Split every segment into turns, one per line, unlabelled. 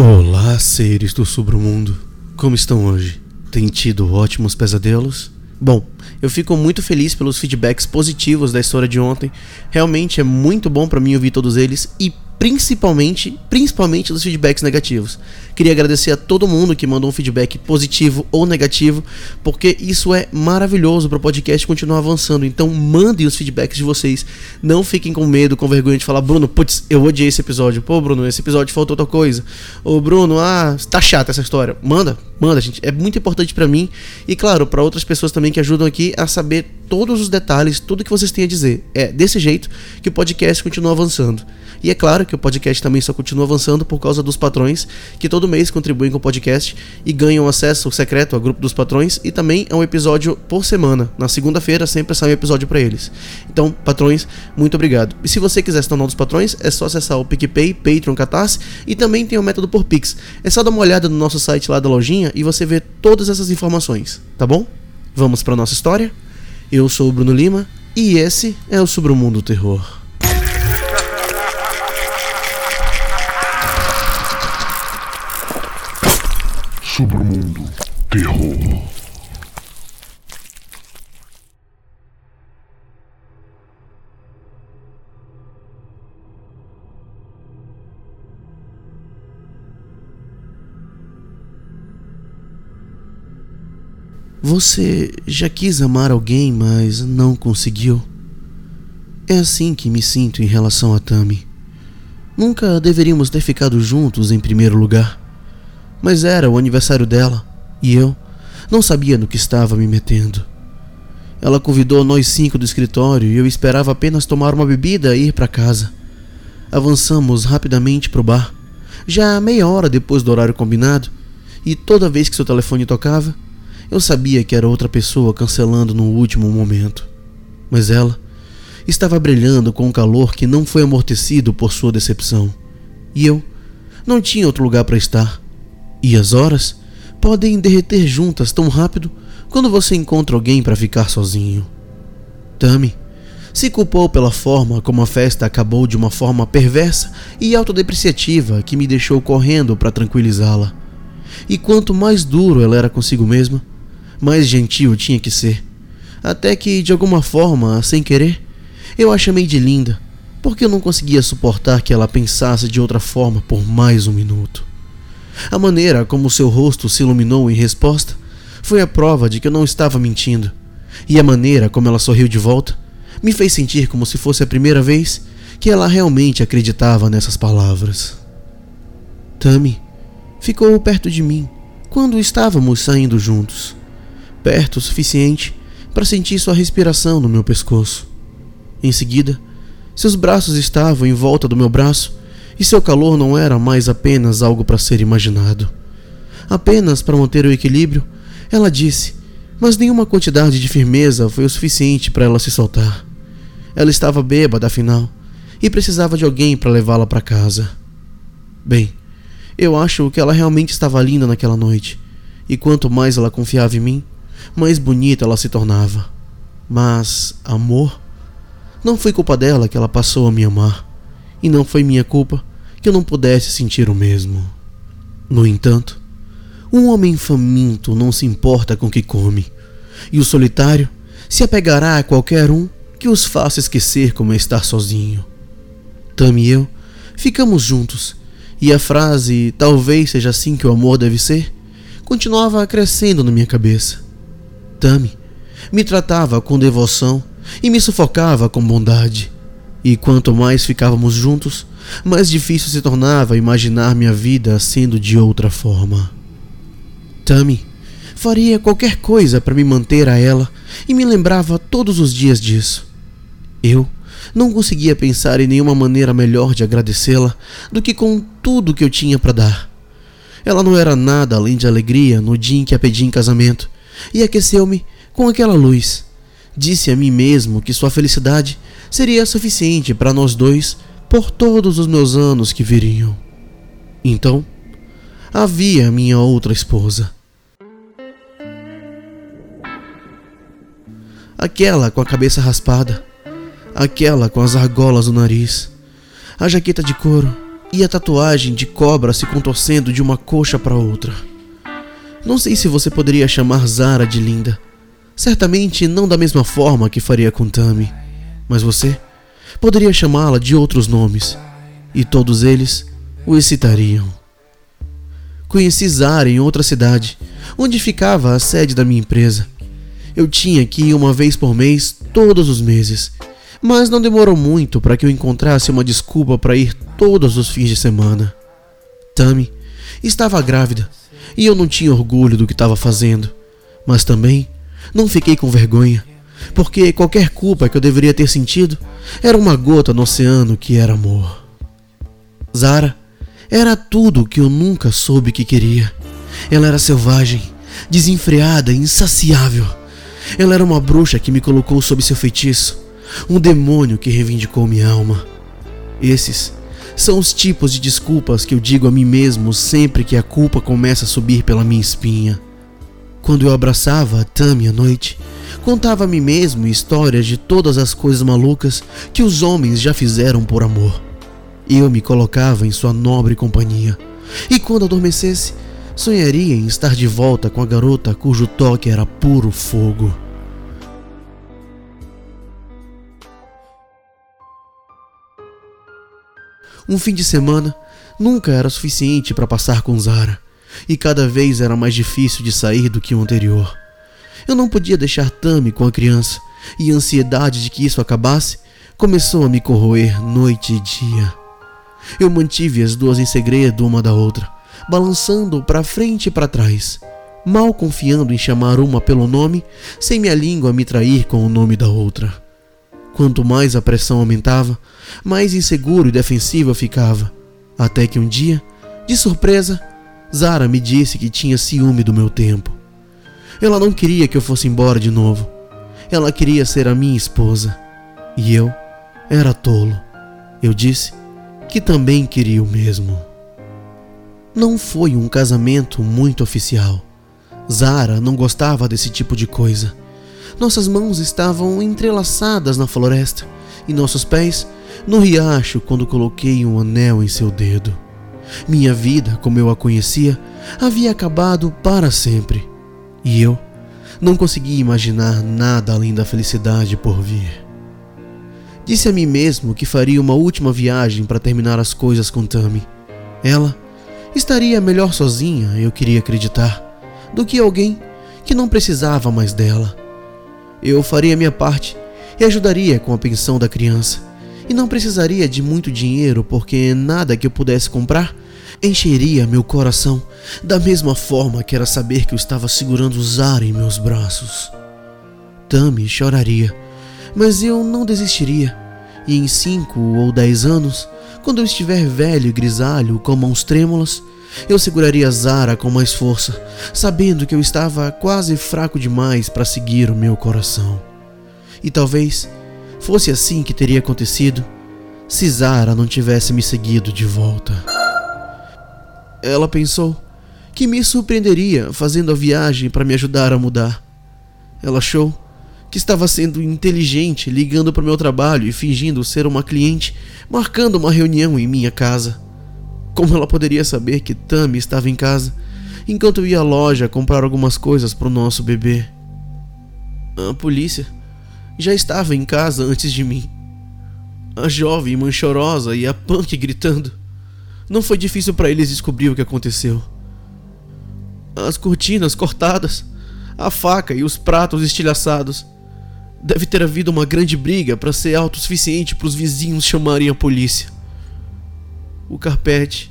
Olá, seres do submundo. Como estão hoje? Tem tido ótimos pesadelos? Bom, eu fico muito feliz pelos feedbacks positivos da história de ontem. Realmente é muito bom para mim ouvir todos eles e principalmente, principalmente dos feedbacks negativos. Queria agradecer a todo mundo que mandou um feedback positivo ou negativo, porque isso é maravilhoso para o podcast continuar avançando. Então, mandem os feedbacks de vocês. Não fiquem com medo, com vergonha de falar, Bruno, putz, eu odiei esse episódio. Pô, Bruno, esse episódio faltou outra coisa. Ô, Bruno, ah, tá chata essa história. Manda, manda, gente. É muito importante para mim e, claro, para outras pessoas também que ajudam aqui a saber todos os detalhes, tudo que vocês têm a dizer. É desse jeito que o podcast continua avançando. E é claro que o podcast também só continua avançando por causa dos patrões, que todo mês contribuem com o podcast e ganham acesso secreto ao grupo dos patrões e também a um episódio por semana. Na segunda-feira sempre sai um episódio para eles. Então, patrões, muito obrigado. E se você quiser se tornar um dos patrões, é só acessar o PicPay, Patreon, Catarse e também tem o método por Pix. É só dar uma olhada no nosso site lá da lojinha e você vê todas essas informações, tá bom? Vamos para nossa história? Eu sou o Bruno Lima e esse é o Sobre o Mundo Terror.
Sobre o mundo terror.
Você já quis amar alguém, mas não conseguiu? É assim que me sinto em relação a Tami. Nunca deveríamos ter ficado juntos em primeiro lugar. Mas era o aniversário dela e eu não sabia no que estava me metendo. Ela convidou nós cinco do escritório e eu esperava apenas tomar uma bebida e ir para casa. Avançamos rapidamente para o bar, já meia hora depois do horário combinado, e toda vez que seu telefone tocava, eu sabia que era outra pessoa cancelando no último momento. Mas ela estava brilhando com um calor que não foi amortecido por sua decepção. E eu não tinha outro lugar para estar. E as horas podem derreter juntas tão rápido quando você encontra alguém para ficar sozinho. Tami se culpou pela forma como a festa acabou de uma forma perversa e autodepreciativa que me deixou correndo para tranquilizá-la. E quanto mais duro ela era consigo mesma, mais gentil tinha que ser. Até que, de alguma forma, sem querer, eu a chamei de linda, porque eu não conseguia suportar que ela pensasse de outra forma por mais um minuto. A maneira como seu rosto se iluminou em resposta foi a prova de que eu não estava mentindo, e a maneira como ela sorriu de volta me fez sentir como se fosse a primeira vez que ela realmente acreditava nessas palavras. Tami ficou perto de mim quando estávamos saindo juntos, perto o suficiente para sentir sua respiração no meu pescoço. Em seguida, seus braços estavam em volta do meu braço e seu calor não era mais apenas algo para ser imaginado. Apenas para manter o equilíbrio, ela disse, mas nenhuma quantidade de firmeza foi o suficiente para ela se soltar. Ela estava bêbada, afinal, e precisava de alguém para levá-la para casa. Bem, eu acho que ela realmente estava linda naquela noite, e quanto mais ela confiava em mim, mais bonita ela se tornava. Mas, amor? Não foi culpa dela que ela passou a me amar, e não foi minha culpa que eu não pudesse sentir o mesmo. No entanto, um homem faminto não se importa com o que come, e o solitário se apegará a qualquer um que os faça esquecer como é estar sozinho. Tam e eu ficamos juntos, e a frase talvez seja assim que o amor deve ser continuava crescendo na minha cabeça. Tami me tratava com devoção e me sufocava com bondade. E quanto mais ficávamos juntos, mais difícil se tornava imaginar minha vida sendo de outra forma. Tammy faria qualquer coisa para me manter a ela e me lembrava todos os dias disso. Eu não conseguia pensar em nenhuma maneira melhor de agradecê-la do que com tudo que eu tinha para dar. Ela não era nada além de alegria no dia em que a pedi em casamento e aqueceu-me com aquela luz. Disse a mim mesmo que sua felicidade seria suficiente para nós dois por todos os meus anos que viriam. Então, havia minha outra esposa. Aquela com a cabeça raspada, aquela com as argolas no nariz, a jaqueta de couro e a tatuagem de cobra se contorcendo de uma coxa para outra. Não sei se você poderia chamar Zara de linda. Certamente não da mesma forma que faria com Tami, mas você poderia chamá-la de outros nomes, e todos eles o excitariam. Conheci Zara em outra cidade, onde ficava a sede da minha empresa. Eu tinha que ir uma vez por mês, todos os meses, mas não demorou muito para que eu encontrasse uma desculpa para ir todos os fins de semana. Tammy estava grávida e eu não tinha orgulho do que estava fazendo, mas também não fiquei com vergonha, porque qualquer culpa que eu deveria ter sentido era uma gota no oceano que era amor. Zara era tudo que eu nunca soube que queria. Ela era selvagem, desenfreada, insaciável. Ela era uma bruxa que me colocou sob seu feitiço um demônio que reivindicou minha alma. Esses são os tipos de desculpas que eu digo a mim mesmo sempre que a culpa começa a subir pela minha espinha. Quando eu abraçava a Tami à noite, contava a mim mesmo histórias de todas as coisas malucas que os homens já fizeram por amor. Eu me colocava em sua nobre companhia, e quando adormecesse, sonharia em estar de volta com a garota cujo toque era puro fogo. Um fim de semana nunca era suficiente para passar com Zara, e cada vez era mais difícil de sair do que o anterior. Eu não podia deixar Tami com a criança, e a ansiedade de que isso acabasse começou a me corroer noite e dia. Eu mantive as duas em segredo uma da outra, balançando para frente e para trás, mal confiando em chamar uma pelo nome, sem minha língua me trair com o nome da outra. Quanto mais a pressão aumentava, mais inseguro e defensivo eu ficava. Até que um dia, de surpresa, Zara me disse que tinha ciúme do meu tempo. Ela não queria que eu fosse embora de novo. Ela queria ser a minha esposa. E eu era tolo. Eu disse que também queria o mesmo. Não foi um casamento muito oficial. Zara não gostava desse tipo de coisa. Nossas mãos estavam entrelaçadas na floresta e nossos pés no riacho quando coloquei um anel em seu dedo. Minha vida, como eu a conhecia, havia acabado para sempre e eu não conseguia imaginar nada além da felicidade por vir. Disse a mim mesmo que faria uma última viagem para terminar as coisas com Tami. Ela estaria melhor sozinha, eu queria acreditar, do que alguém que não precisava mais dela. Eu faria minha parte e ajudaria com a pensão da criança. E não precisaria de muito dinheiro, porque nada que eu pudesse comprar encheria meu coração da mesma forma que era saber que eu estava segurando Zara em meus braços. Tami choraria, mas eu não desistiria. E em cinco ou dez anos, quando eu estiver velho e grisalho, com mãos trêmulas, eu seguraria Zara com mais força, sabendo que eu estava quase fraco demais para seguir o meu coração. E talvez fosse assim que teria acontecido se Zara não tivesse me seguido de volta. Ela pensou que me surpreenderia fazendo a viagem para me ajudar a mudar. Ela achou que estava sendo inteligente ligando para o meu trabalho e fingindo ser uma cliente, marcando uma reunião em minha casa. Como ela poderia saber que Tammy estava em casa enquanto eu ia à loja comprar algumas coisas para o nosso bebê? A polícia já estava em casa antes de mim. A jovem manchorosa e a punk gritando. Não foi difícil para eles descobrir o que aconteceu. As cortinas cortadas, a faca e os pratos estilhaçados. Deve ter havido uma grande briga para ser autossuficiente para os vizinhos chamarem a polícia o carpete,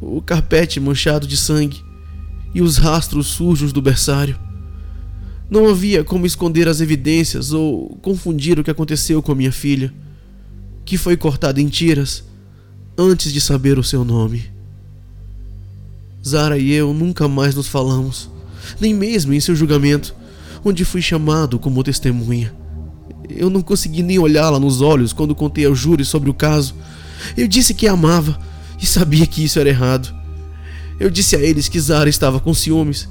o carpete manchado de sangue e os rastros sujos do berçário. Não havia como esconder as evidências ou confundir o que aconteceu com a minha filha, que foi cortada em tiras antes de saber o seu nome. Zara e eu nunca mais nos falamos, nem mesmo em seu julgamento, onde fui chamado como testemunha. Eu não consegui nem olhá-la nos olhos quando contei ao júri sobre o caso. Eu disse que a amava, e sabia que isso era errado. Eu disse a eles que Zara estava com ciúmes,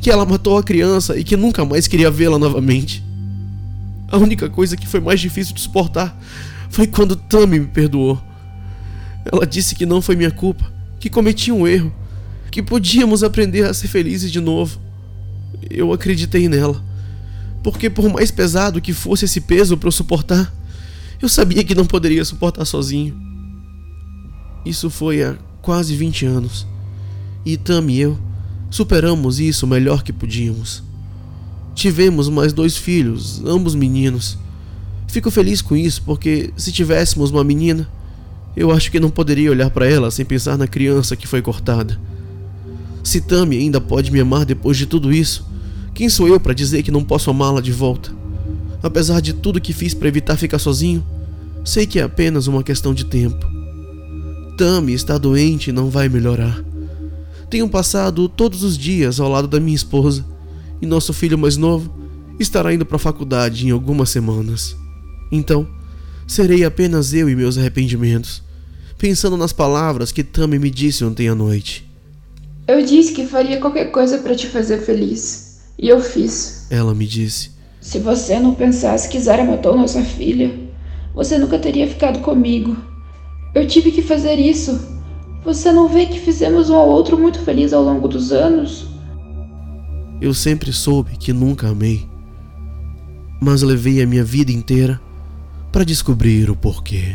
que ela matou a criança e que nunca mais queria vê-la novamente. A única coisa que foi mais difícil de suportar foi quando Tammy me perdoou. Ela disse que não foi minha culpa, que cometi um erro, que podíamos aprender a ser felizes de novo. Eu acreditei nela, porque por mais pesado que fosse esse peso para eu suportar, eu sabia que não poderia suportar sozinho. Isso foi há quase 20 anos. E Tam e eu superamos isso o melhor que podíamos. Tivemos mais dois filhos, ambos meninos. Fico feliz com isso porque se tivéssemos uma menina, eu acho que não poderia olhar para ela sem pensar na criança que foi cortada. Se Tami ainda pode me amar depois de tudo isso, quem sou eu para dizer que não posso amá-la de volta? Apesar de tudo que fiz para evitar ficar sozinho, sei que é apenas uma questão de tempo. Tami está doente e não vai melhorar. Tenho passado todos os dias ao lado da minha esposa e nosso filho mais novo estará indo para a faculdade em algumas semanas. Então, serei apenas eu e meus arrependimentos, pensando nas palavras que Tami me disse ontem à noite.
Eu disse que faria qualquer coisa para te fazer feliz, e eu fiz.
Ela me disse.
Se você não pensasse que Zara matou nossa filha, você nunca teria ficado comigo. Eu tive que fazer isso. Você não vê que fizemos um ao outro muito feliz ao longo dos anos?
Eu sempre soube que nunca amei, mas levei a minha vida inteira para descobrir o porquê.